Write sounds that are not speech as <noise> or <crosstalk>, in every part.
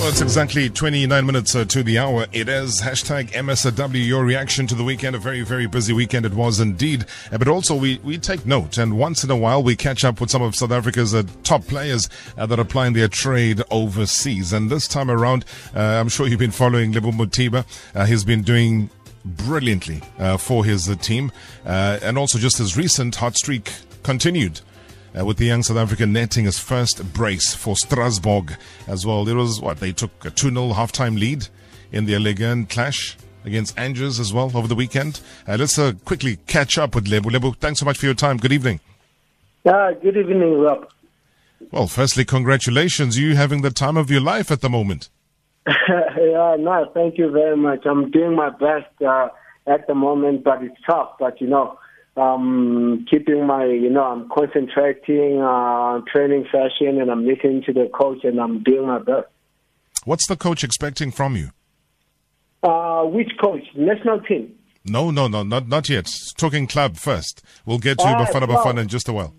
Well, it's exactly 29 minutes uh, to the hour. It is hashtag MSW, your reaction to the weekend. A very, very busy weekend it was indeed. Uh, but also, we, we take note, and once in a while, we catch up with some of South Africa's uh, top players uh, that are plying their trade overseas. And this time around, uh, I'm sure you've been following Lebo Mothiba. Uh, he's been doing brilliantly for his team. and also, just his recent hot streak continued uh, with the young South African netting his first brace for Strasbourg as well. It was what they took a 2 0 halftime lead in the Ligue clash against Angers as well over the weekend. Uh, let's uh, quickly catch up with Lebo. Lebo, thanks so much for your time. Good evening. Yeah, good evening, Rob. Well, firstly, congratulations. You having the time of your life at the moment. <laughs> yeah, no, thank you very much. I'm doing my best uh, at the moment, but it's tough. But, you know, um, keeping my, you know, I'm concentrating uh, training session and I'm listening to the coach and I'm doing my best. What's the coach expecting from you? Uh, which coach? National team? No, no, no, not not yet. Talking club first. We'll get to ah, Bafana Bafana in just a while.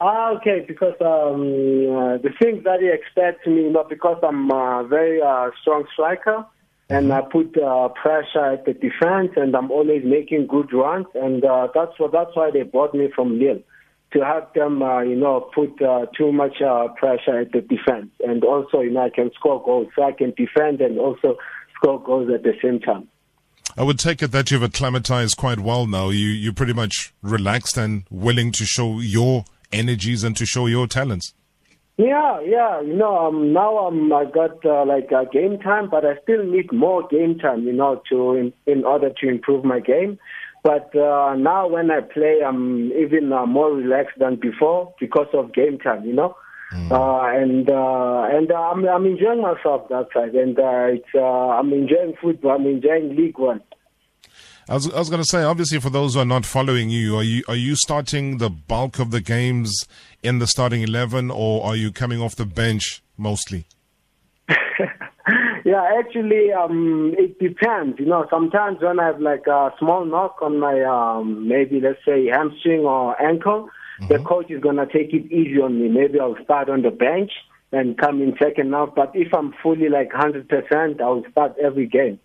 Ah, okay. Because um, uh, the things that he expects me, you know, because I'm a very uh, strong striker and I put uh, pressure at the defense, and I'm always making good runs, and uh, that's what that's why they bought me from Lille to have them, uh, you know, put uh, too much uh, pressure at the defense, and also, you know, I can score goals, so I can defend and also score goals at the same time. I would take it that you've acclimatized quite well now. You you're pretty much relaxed and willing to show your energies and to show your talents. Yeah, yeah. You know, um, now I'm I got uh, like uh, game time, but I still need more game time. You know, to in, in order to improve my game. But uh, now when I play, I'm even uh, more relaxed than before because of game time. You know. Mm. Uh, and uh, and uh, I'm I'm enjoying myself that side, and uh, it's uh, I'm enjoying football. I'm enjoying League One. I was, I was going to say, obviously, for those who are not following you, are you are you starting the bulk of the games in the starting eleven, or are you coming off the bench mostly? <laughs> yeah, actually, um, it depends. You know, sometimes when I have like a small knock on my um, maybe let's say hamstring or ankle, mm-hmm. the coach is gonna take it easy on me. Maybe I'll start on the bench and come in second half. But if I'm fully like hundred percent, I'll start every game.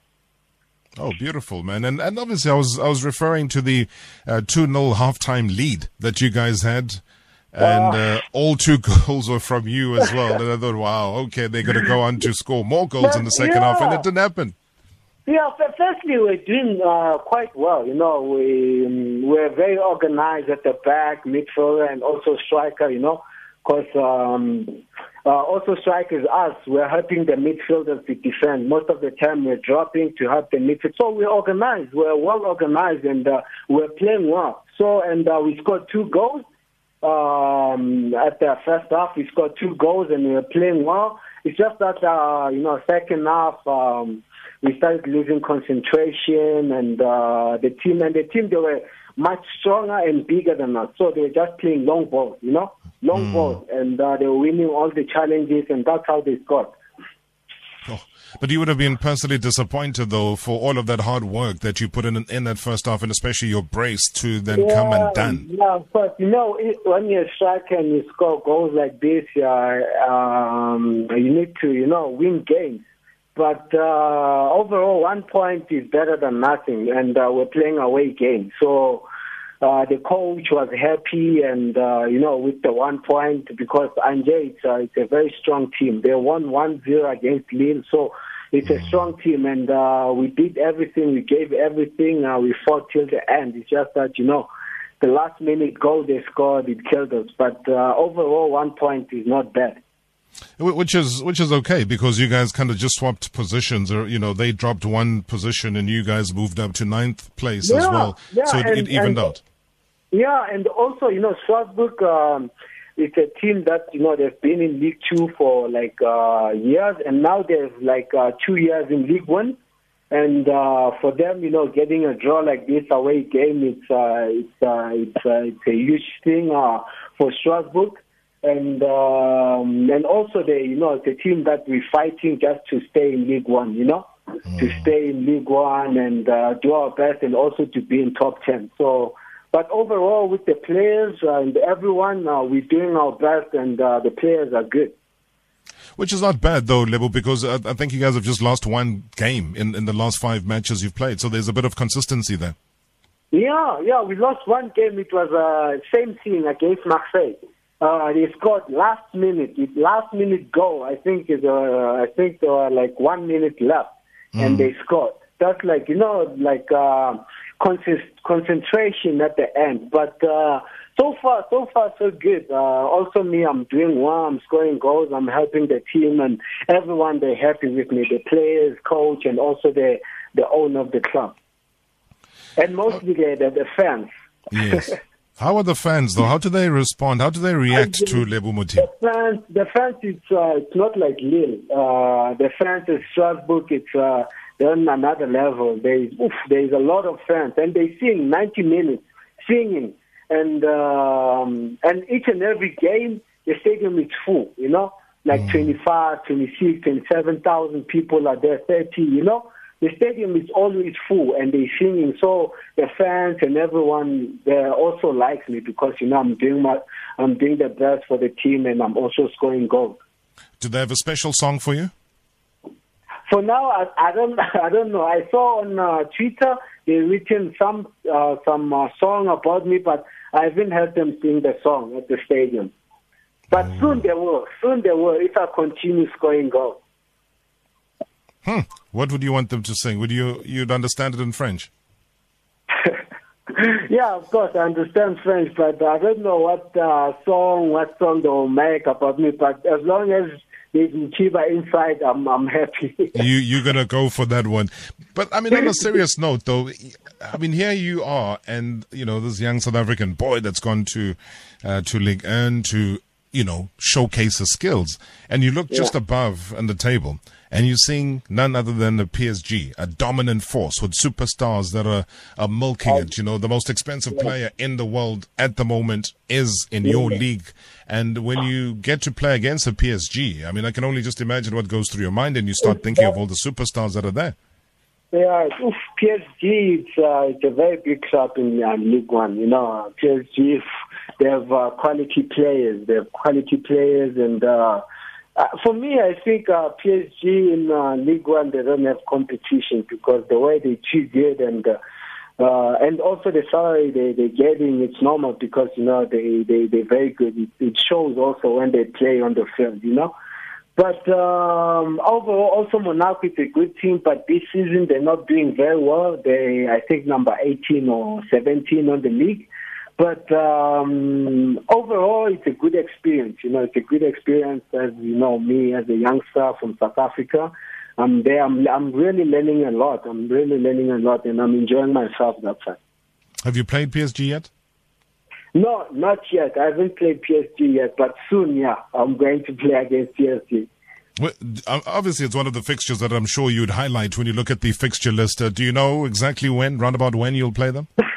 Oh, beautiful, man! And and obviously, I was I was referring to the uh, two 0 halftime lead that you guys had, and uh, uh, all two <laughs> goals were from you as well. and I thought, wow, okay, they're going to go on to score more goals but, in the second yeah. half, and it didn't happen. Yeah, firstly, we're doing uh, quite well. You know, we um, we're very organized at the back, midfielder, and also striker. You know, because um, uh, also strikers us, we're helping the midfielders to defend. Most of the time we're dropping to help the midfield. So we're organized, we're well organized and uh, we're playing well. So, and uh, we scored two goals um, at the first half. We scored two goals and we were playing well. It's just that, uh, you know, second half, um, we started losing concentration and uh, the team, and the team, they were much stronger and bigger than us. So they were just playing long balls, you know? long mm. balls, and uh, they were winning all the challenges, and that's how they scored. Oh, but you would have been personally disappointed, though, for all of that hard work that you put in in that first half, and especially your brace to then yeah, come and done. Yeah, but you know, it, when you strike and you score goals like this, yeah, um, you need to, you know, win games. But uh, overall, one point is better than nothing, and uh, we're playing away game. So uh, the coach was happy and, uh, you know, with the one point because Angers, it's, uh, it's a very strong team. They won 1-0 against Lille, so it's a strong team and uh, we did everything. We gave everything. Uh, we fought till the end. It's just that, you know, the last minute goal they scored, it killed us. But uh, overall, one point is not bad. Which is which is okay because you guys kind of just swapped positions, or you know they dropped one position and you guys moved up to ninth place yeah, as well, yeah, so it, and, it evened and, out. Yeah, and also, you know, Strasbourg um, is a team that, you know, they've been in League Two for like uh, years, and now they've like uh, two years in League One. And uh, for them, you know, getting a draw like this away game, it's uh, it's uh, it's, uh, it's a huge thing uh, for Strasbourg. And um, and also they, you know, it's a team that we're fighting just to stay in League One, you know, mm. to stay in League One and uh, do our best, and also to be in top ten. So but overall, with the players and everyone, uh, we're doing our best, and uh, the players are good. Which is not bad though, Lebo, because I, I think you guys have just lost one game in, in the last five matches you've played. So there's a bit of consistency there. Yeah, yeah, we lost one game. It was uh, same thing against Marseille. Uh, they scored last minute, last minute goal. I think is uh, I think there were like one minute left, mm. and they scored. That's like you know like uh, concentration at the end. But uh, so far, so far, so good. Uh, also, me, I'm doing well. I'm scoring goals. I'm helping the team, and everyone they're happy with me. The players, coach, and also the the owner of the club, and mostly the the, the fans. Yes. <laughs> How are the fans though? How do they respond? How do they react to Lebo Mothiba? The fans, the fans, it's uh, it's not like Lille. Uh, the fans in Strasbourg, it's uh, they're on another level. There's oof, there's a lot of fans, and they sing 90 minutes, singing, and um, and each and every game the stadium is full. You know, like mm. 25, 26, 27,000 people are there, 30. You know, the stadium is always full and they're singing. So the fans and everyone they also likes me because you know I'm doing my I'm doing the best for the team and I'm also scoring goals. Do they have a special song for you? For now, I, I don't <laughs> I don't know. I saw on uh, Twitter they written some uh, some uh, song about me, but I haven't heard them sing the song at the stadium. But mm. soon they will. Soon they will if I continue scoring goals. Hmm. What would you want them to sing? Would you you'd understand it in French? <laughs> yeah, of course, I understand French, but I don't know what uh, song, what song they'll make about me. But as long as Chiba inside, I'm I'm happy. <laughs> you you're gonna go for that one. But I mean, on a serious note, though, I mean, here you are, and you know, this young South African boy that's gone to uh, to Ligue 1 to you know showcase his skills, and you look yeah. just above on the table and you're seeing none other than the PSG, a dominant force with superstars that are, are milking it. You know, the most expensive player in the world at the moment is in your league. And when you get to play against a PSG, I mean, I can only just imagine what goes through your mind and you start thinking of all the superstars that are there. Yeah, oof, PSG, it's, uh, it's a very big club in uh, League One. You know, PSG, they have uh, quality players. They have quality players and, uh, uh, for me, I think uh, PSG in uh, League One they don't have competition because the way they treat it and uh, uh, and also the salary they they're getting it's normal because you know they they they're very good. It, it shows also when they play on the field, you know. But um, overall, also Monaco is a good team, but this season they're not doing very well. They I think number 18 or 17 on the league. But um, overall, it's a good experience. You know, it's a good experience as you know me as a youngster from South Africa. I'm there. I'm, I'm really learning a lot. I'm really learning a lot, and I'm enjoying myself that time. Have you played PSG yet? No, not yet. I haven't played PSG yet, but soon, yeah, I'm going to play against PSG. Well, obviously, it's one of the fixtures that I'm sure you'd highlight when you look at the fixture list. Uh, do you know exactly when, roundabout when you'll play them? <laughs>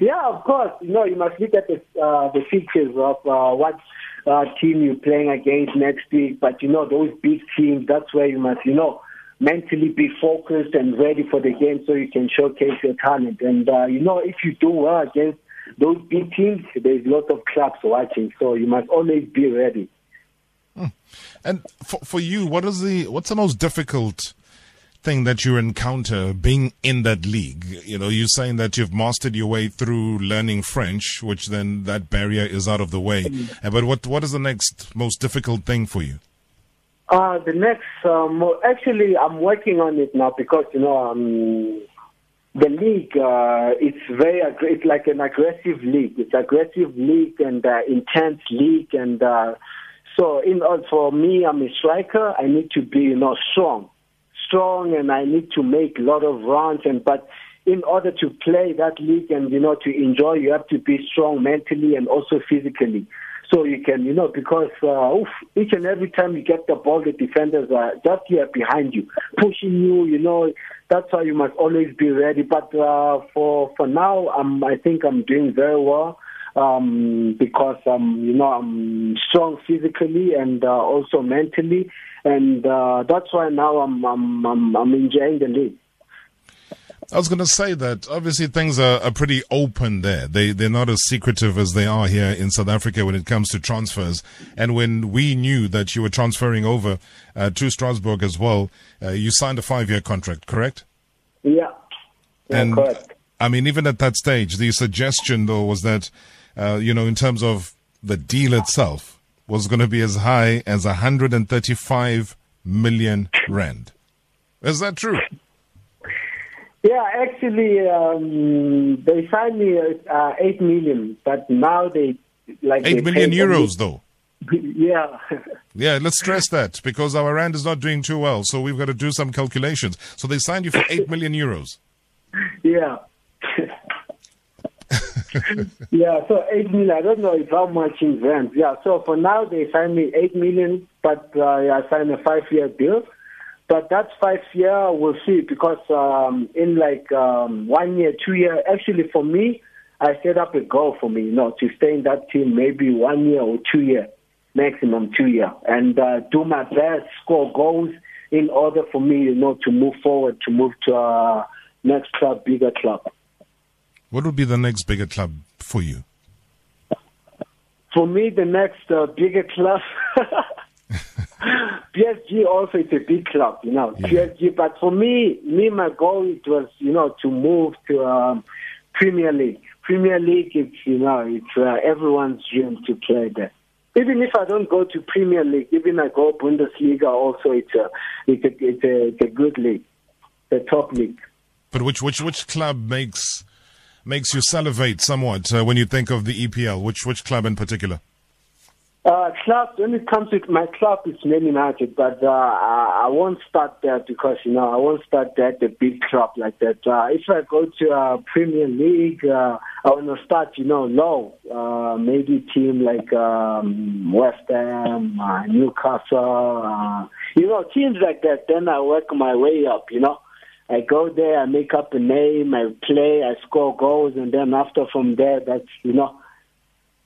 Yeah, of course. You know, you must look at the uh, the features of uh, what uh, team you're playing against next week. But you know, those big teams, that's where you must, you know, mentally be focused and ready for the game, so you can showcase your talent. And uh, you know, if you do well against those big teams, there's lots of clubs watching, so you must always be ready. Hmm. And for for you, what is the what's the most difficult thing that you encounter being in that league? You know, you're saying that you've mastered your way through learning French, which then that barrier is out of the way. Mm. But what what is the next most difficult thing for you? Uh, the next, um, actually, I'm working on it now because you know um, the league. Uh, it's very it's like an aggressive league. It's aggressive league and uh, intense league, and uh, so in order for me, I'm a striker. I need to be you know strong strong and I need to make a lot of runs. And but in order to play that league and you know to enjoy you have to be strong mentally and also physically. So you can you know because uh, oof, each and every time you get the ball the defenders are just here behind you pushing you you know. That's why you must always be ready. But uh, for for now I'm, I think I'm doing very well um, because um, you know I'm strong physically and uh, also mentally, and uh, that's why now I'm I'm I'm, I'm enjoying the league. I was going to say that obviously things are, are pretty open there. They they're not as secretive as they are here in South Africa when it comes to transfers. And when we knew that you were transferring over uh, to Strasbourg as well, uh, you signed a five year contract, correct? Yeah. yeah and correct. I mean, even at that stage, the suggestion though was that, uh, you know, in terms of the deal itself, was going to be as high as 135 million rand. Is that true? Yeah, actually, um, they signed me uh, eight million, but now they like eight million euros, though. <laughs> Yeah. <laughs> yeah, let's stress that because our rand is not doing too well, so we've got to do some calculations. So they signed you for eight million euros. <laughs> Yeah. Yeah, so eight million. I don't know if how much in rand. Yeah, so for now they signed me eight million, but uh, I signed a five-year deal. But that five year, we'll see, because um, in like um, one year, two year, actually for me, I set up a goal for me, you know, to stay in that team maybe one year or two year, maximum two year, and uh, do my best, score goals in order for me, you know, to move forward, to move to a next club, bigger club. What would be the next bigger club for you? For me, the next uh, bigger club. <laughs> PSG also is a big club, you know. Yeah. PSG, but for me, me my goal it was, you know, to move to um, Premier League. Premier League, it's you know, it's uh, everyone's dream to play there. Even if I don't go to Premier League, even I go Bundesliga, also it's a it's a it's a, it's a good league, the top league. But which which which club makes makes you salivate somewhat uh, when you think of the EPL? Which which club in particular? Uh, club, when it comes to my club, it's Man United, but uh, I, I won't start there because, you know, I won't start there at a big club like that. Uh, if I go to uh, Premier League, uh, I want to start, you know, low. Uh, maybe team like um, West Ham, uh, Newcastle, uh, you know, teams like that. Then I work my way up, you know. I go there, I make up a name, I play, I score goals, and then after from there, that's, you know,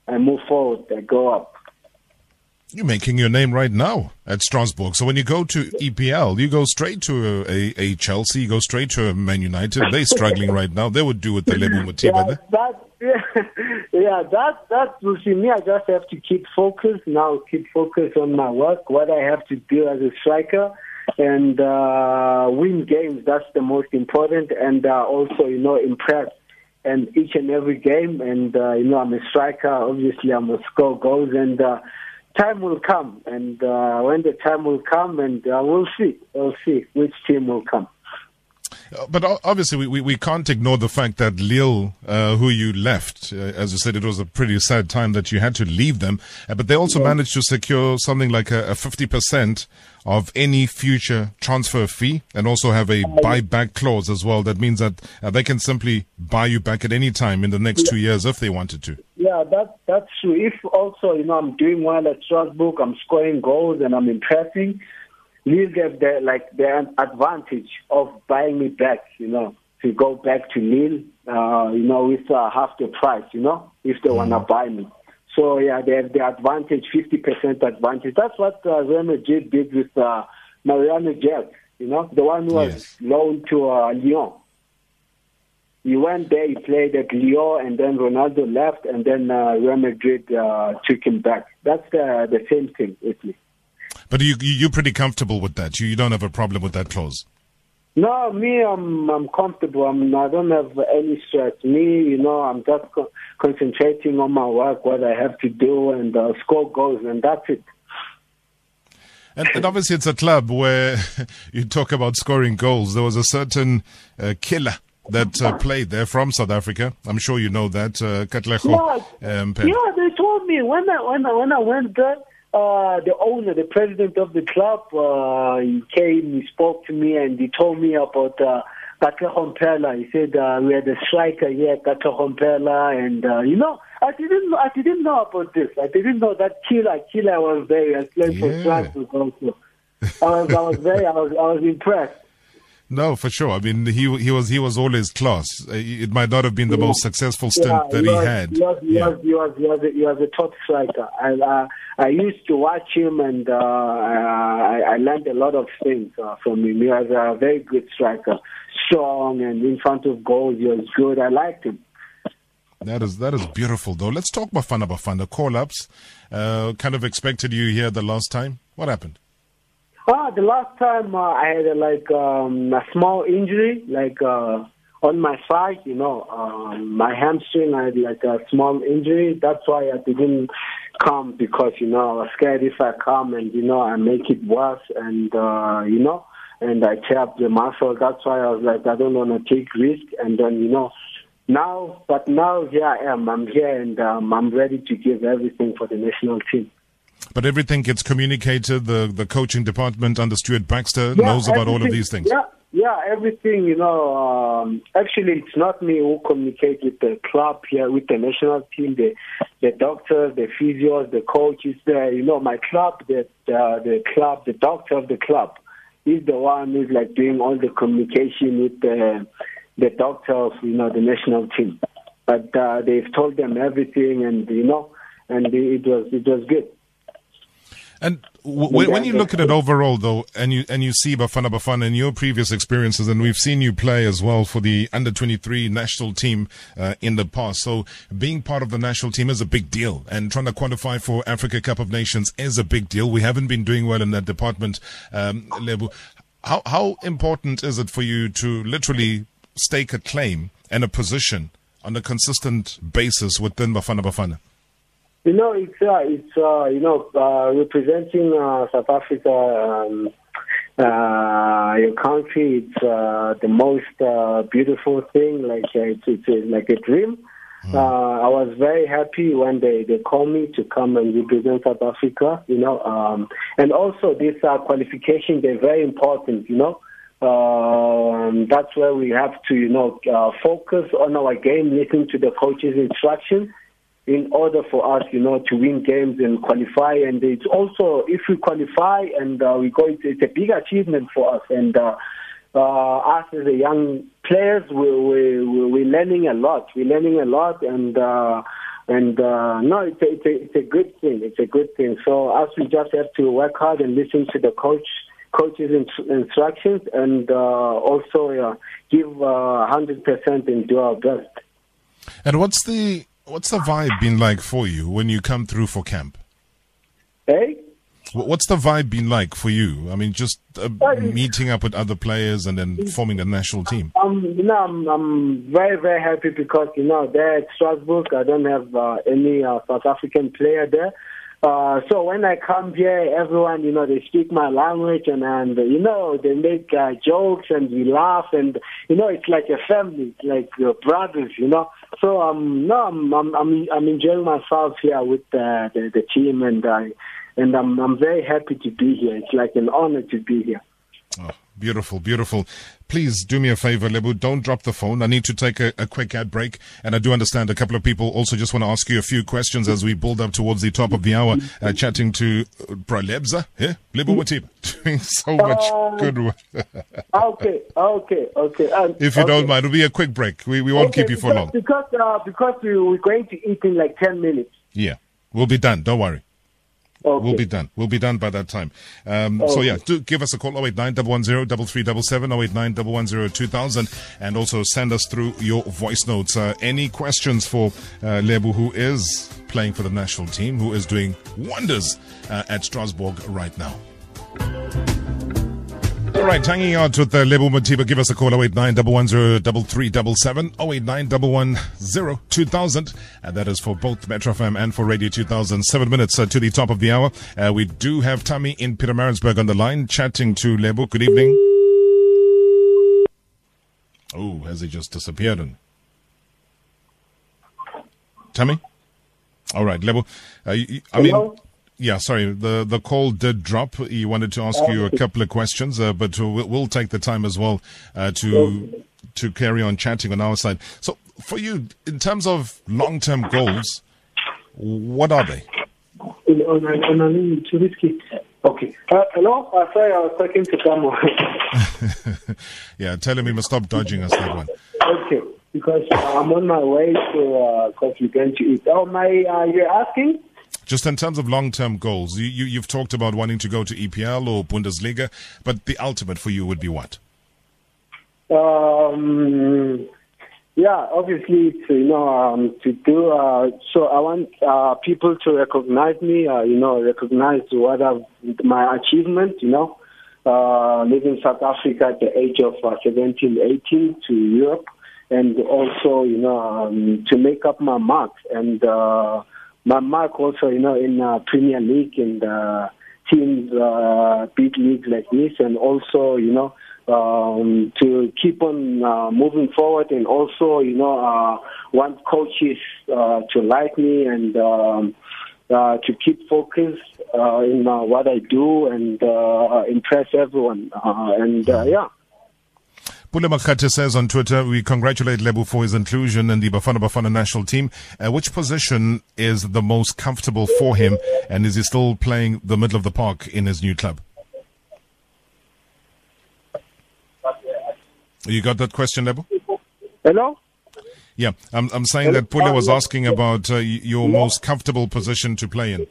I move forward, I go up. You're making your name right now at Strasbourg. So when you go to EPL, you go straight to a, a, Chelsea, you go straight to a Man United. They're struggling right now. They would do with the Lebo Mothiba. Yeah, eh? that, yeah, <laughs> yeah, that, that will see me. I just have to keep focused now, keep focus on my work, what I have to do as a striker and uh, win games. That's the most important. And uh, also, you know, impress and each and every game. And, uh, you know, I'm a striker. Obviously, I'm a score goals. And, uh, time will come, and uh, when the time will come, and uh, we'll see, we'll see which team will come. Uh, but obviously, we, we can't ignore the fact that Lille, uh, who you left, uh, as you said, it was a pretty sad time that you had to leave them. Uh, but they also yeah. managed to secure something like a, a 50% of any future transfer fee and also have a buyback clause as well. That means that uh, they can simply buy you back at any time in the next two years if they wanted to. Yeah, that, that's true. If also, you know, I'm doing well at Strasbourg, I'm scoring goals and I'm impressing, Lille get the, like, the advantage of buying me back, you know, to go back to Lille, uh, you know, with uh, half the price, you know, if they mm. want to buy me. So yeah, they have the advantage, 50% advantage. That's what uh, Real Madrid did with uh, Mariano Diaz, you know, the one who was yes. loaned to uh, Lyon. He went there, he played at Lyon, and then Ronaldo left, and then uh, Real Madrid uh, took him back. That's the, the same thing me. But you, you're pretty comfortable with that? You, you don't have a problem with that clause? No, me, I'm I'm comfortable. I'm I don't have any stress. Me, you know, I'm just co- concentrating on my work, what I have to do, and uh, score goals, and that's it. And, and, obviously, it's a club where <laughs> you talk about scoring goals. There was a certain uh, killer that uh, played there from South Africa. I'm sure you know that, uh, Katlego. Yeah, um, yeah, they told me when I when I when I went there uh, the owner, the president of the club, uh, he came, he spoke to me, and he told me about uh, Katlego He said uh, we had a striker here, Katlego and uh, you know, I didn't, I didn't know about this. I didn't know that Killer, Killer was there. I played yeah. for France also. I was, I was very, I was, I was impressed. No, for sure. I mean, he he was he was always class. Uh, it might not have been the yeah. most successful stint yeah, that he, was, had. He was, he, yeah. was, he, was, he, was, he was a top striker. I uh, I used to watch him, and uh, I, I learned a lot of things uh, from him. He was a very good striker, strong and in front of goals he was good. I liked him. That is that is beautiful though. Let's talk about Bafana Bafana call ups. Uh, kind of expected you here the last time. What happened? Ah, the last time uh, I had uh, like um, a small injury, like uh, on my side, you know, um, my hamstring. I had like a small injury. That's why I didn't come because you know I was scared if I come and you know I make it worse and uh, you know and I tear up the muscle. That's why I was like I don't want to take risk and then you know now, but now here I am. I'm here and um, I'm ready to give everything for the national team. But everything gets communicated. The the coaching department under Stuart Baxter yeah, knows about all of these things. Yeah, yeah, everything. You know, um, actually, it's not me who communicates with the club here, with the national team, the the doctors, the physios, the coaches. There, you know, my club, the uh, the club, the doctor of the club, is the one who's like doing all the communication with the the doctor of you know the national team. But uh, they've told them everything, and you know, and it was it was good. And w- when you look at it overall, though, and you and you see Bafana Bafana in your previous experiences, and we've seen you play as well for the under twenty three national team uh, in the past. So being part of the national team is a big deal, and trying to qualify for Africa Cup of Nations is a big deal. We haven't been doing well in that department, um, Lebo. How how important is it for you to literally stake a claim and a position on a consistent basis within Bafana Bafana? You know, it's uh, it's uh, you know uh, representing uh, South Africa, um, uh, your country. It's uh, the most uh, beautiful thing. Like uh, it's, it's like a dream. Mm. Uh, I was very happy when they, they called me to come and represent South Africa. You know, um, and also this uh, qualification they're very important. You know, um, that's where we have to, you know, uh, focus on our game, listen to the coach's instruction in order for us, you know, to win games and qualify. And it's also, if we qualify and uh, we go, it's a big achievement for us. And uh, uh, us as a young players, we, we, we're learning a lot. We're learning a lot. And uh, and uh, no, it's a, it's, a, it's a good thing. It's a good thing. So us, we just have to work hard and listen to the coach coach's instructions and uh, also uh, give hundred percent and do our best. And what's the what's the vibe been like for you when you come through for camp? Hey. What's the vibe been like for you? I mean, just uh, meeting up with other players and then forming the national team. Um, you know, I'm, I'm very, very happy because you know there at Strasbourg, I don't have uh, any uh, South African player there. Uh, so when I come here, everyone, you know, they speak my language and, and you know, they make uh, jokes and we laugh and, you know, it's like a family, like your brothers, you know. So, um, no, I'm, I'm, I'm, I'm enjoying myself here with uh, the, the team and I, and I'm, I'm very happy to be here. It's like an honor to be here. Oh, beautiful, beautiful. Please do me a favor, Lebo. Don't drop the phone. I need to take a, a, quick ad break. And I do understand a couple of people also just want to ask you a few questions as we build up towards the top of the hour, uh, chatting to uh, Pralebza, yeah? Lebo Mothiba, doing <laughs> so much uh, good work. <laughs> okay, okay, okay. Um, if you okay. don't mind, it'll be a quick break. We, we won't okay, keep you because, for long. Because, uh, because we, we're going to eat in like 10 minutes. Yeah, we'll be done. Don't worry. Okay. We'll be done. We'll be done by that time. Um, okay. So yeah, do give us a call 089 110 3377 089 110 2000 and also send us through your voice notes. Uh, any questions for uh, Lebo, who is playing for the national team, who is doing wonders uh, at Strasbourg right now? All right, hanging out with uh, Lebo Mothiba. Give us a call 089 110 089 2000. And that is for both Metro FM and for Radio 2000. Seven minutes uh, to the top of the hour. Uh, we do have Tammy in Pietermaritzburg on the line chatting to Lebo. Good evening. Oh, has he just disappeared? Tammy? All right, Lebu. Uh, I mean, yeah, sorry. The the call did drop. He wanted to ask you a couple of questions, uh, but we'll, we'll, take the time as well uh, to to carry on chatting on our side. So, for you, in terms of long term goals, what are they? Okay. Uh, hello. Uh, sorry, I was talking to someone. <laughs> yeah, tell him he must stop dodging us that one. Okay, because I'm on my way to because we're going to eat. Oh, my, uh, you're asking? Just in terms of long term goals, you, you, you've talked about wanting to go to EPL or Bundesliga, but the ultimate for you would be what? Um, yeah, obviously, it's, you know, um, to do, uh, so I want uh, people to recognize me, uh, you know, recognize what I've, my achievement, you know, uh, living in South Africa at the age of uh, 17, 18 to Europe, and also, you know, um, to make up my mark. And uh, my mark also, you know, in uh, Premier League and uh, teams, uh, big leagues like this, and also, you know, um, to keep on uh, moving forward and also, you know, uh, want coaches uh, to like me and um, uh, to keep focus uh, in uh, what I do and uh, impress everyone. Uh, and uh, yeah. Pule Makate says on Twitter, we congratulate Lebo for his inclusion in the Bafana Bafana national team. Uh, which position is the most comfortable for him? And is he still playing the middle of the park in his new club? You got that question, Lebo? Hello? Yeah, I'm, I'm saying that Pule was asking about uh, your most comfortable position to play in.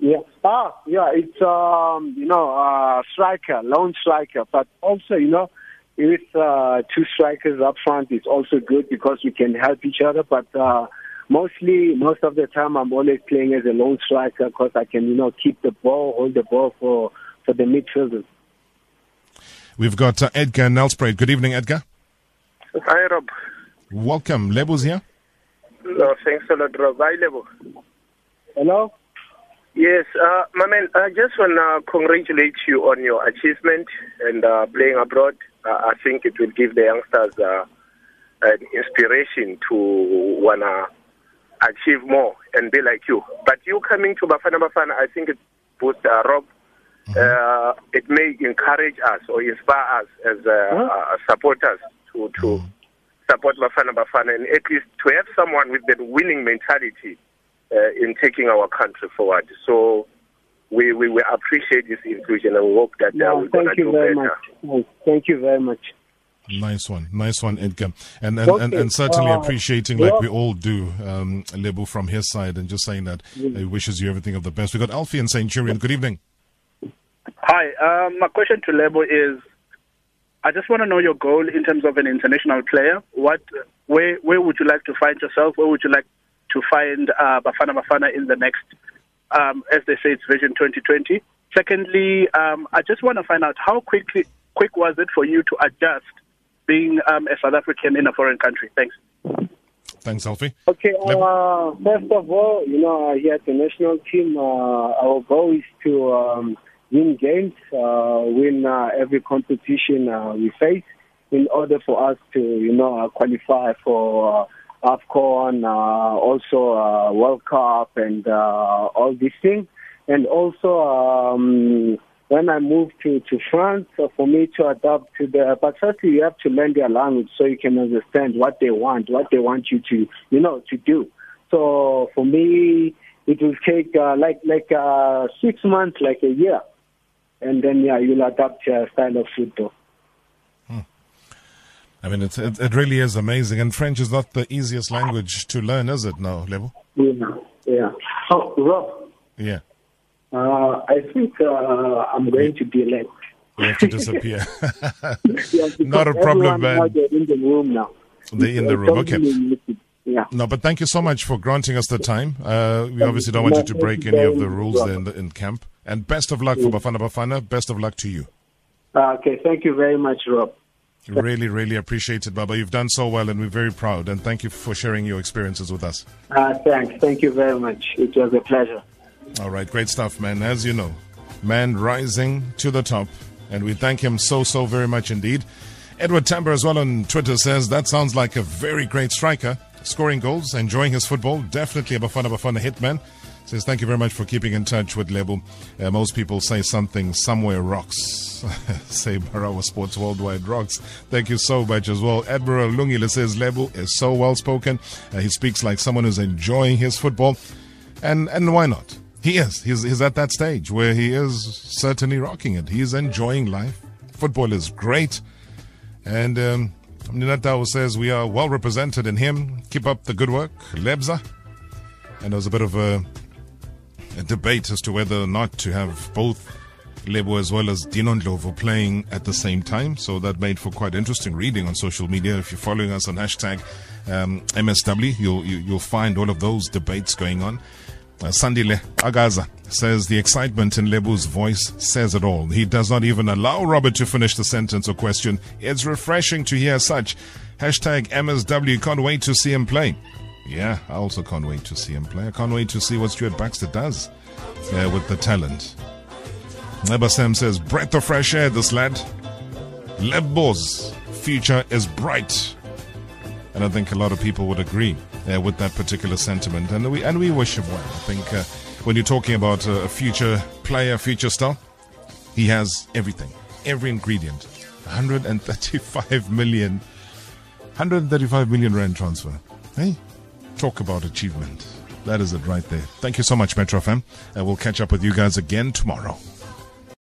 Yeah. Ah, yeah, it's, um, you know, uh, striker, lone striker. But also, you know, with uh, two strikers up front, it's also good because we can help each other. But uh, mostly, most of the time, I'm always playing as a lone striker because I can, you know, keep the ball, hold the ball for, for the midfielders. We've got uh, Edgar Nelspruit. Good evening, Edgar. Hi, Rob. Welcome. Lebo's here. No, thanks a lot, Rob. Hi, Lebo. Hello? Yes, uh, my man, I just want to congratulate you on your achievement and uh, playing abroad. I think it will give the youngsters uh, an inspiration to want to achieve more and be like you. But you coming to Bafana Bafana, I think it boosts uh, Rob. Uh, it may encourage us or inspire us as uh, uh, supporters to, to support Bafana Bafana and at least to have someone with that winning mentality uh, in taking our country forward. So we, we, we appreciate this inclusion and we hope that uh, No, we're going to thank you do very better. much. Thank you very much. Nice one, nice one, Edgar, and and, and, Okay, and certainly uh, appreciating like yeah. we all do, um, Lebo from his side, and just saying that he wishes you everything of the best. We got Alfie in Centurion. Good evening. Hi, um, my question to Lebo is, I just want to know your goal in terms of an international player. What, where, where would you like to find yourself? Where would you like to find uh, Bafana Bafana in the next, um, as they say, it's Vision 2020? Secondly, um, I just want to find out how quickly, quick was it for you to adjust being um, a South African in a foreign country? Thanks. Thanks, Alfie. Okay, uh, first of all, you know, uh, here at the national team, uh, our goal is to um, win games, uh, win uh, every competition uh, we face in order for us to, you know, uh, qualify for uh, AFCON, uh, also uh, World Cup and uh, all these things. And also, um, when I moved to, to France, uh, for me to adapt to the, but firstly you have to learn their language so you can understand what they want, what they want you to, you know, to do. So for me, it will take uh, like like uh, six months, like a year, and then yeah, you'll adapt your style of football. I mean, it, it it really is amazing, and French is not the easiest language to learn, is it? No, Lebo? Yeah, yeah. Oh, Rob, Yeah, uh, I think uh, I'm going to be late. you have to disappear. <laughs> Yeah, Not a problem, man. They're in the room now. They're in the room. Okay. Yeah. No, but thank you so much for granting us the time. Uh, we obviously don't want you to break any of the rules there in, the, in camp. And best of luck for Bafana Bafana. Best of luck to you. Uh, okay. Thank you very much, Rob. Really, really appreciate it, Baba. You've done so well, and we're very proud. And thank you for sharing your experiences with us. Uh, thanks. Thank you very much. It was a pleasure. All right, great stuff, man. As you know, man rising to the top, and we thank him so, so very much indeed. Edward Tamber as well on Twitter says that sounds like a very great striker, scoring goals, enjoying his football. Definitely a Bafana Bafana hitman. Says thank you very much for keeping in touch with Lebo. Uh, most people say something somewhere rocks. <laughs> say Barawa Sports Worldwide rocks. Thank you so much as well. Admiral Lungile says Lebo is so well spoken. Uh, he speaks like someone who's enjoying his football. And and why not? He is. He's, he's at that stage where he is certainly rocking it. He's enjoying life. Football is great. And um, Ninatao says we are well represented in him. Keep up the good work. Lebza. And there was a bit of a, a debate as to whether or not to have both Lebo as well as Dino Ndlovu playing at the same time. So that made for quite interesting reading on social media. If you're following us on hashtag um, MSW, you'll, you, you will find all of those debates going on. Uh, Sandile Agaza says the excitement in Lebo's voice says it all. He does not even allow Robert to finish the sentence or question. It's refreshing to hear such. Hashtag MSW can't wait to see him play. Yeah, I also can't wait to see him play. I can't wait to see what Stuart Baxter does uh, with the talent. Neba Sam says, breath of fresh air, this lad. Lebo's future is bright. And I think a lot of people would agree uh, with that particular sentiment. And we, and we wish him well. I think uh, when you're talking about a future player, future star, he has everything, every ingredient. 135 million, 135 million rand transfer. Hey, talk about achievement. That is it right there. Thank you so much, Metro FM. And we'll catch up with you guys again tomorrow.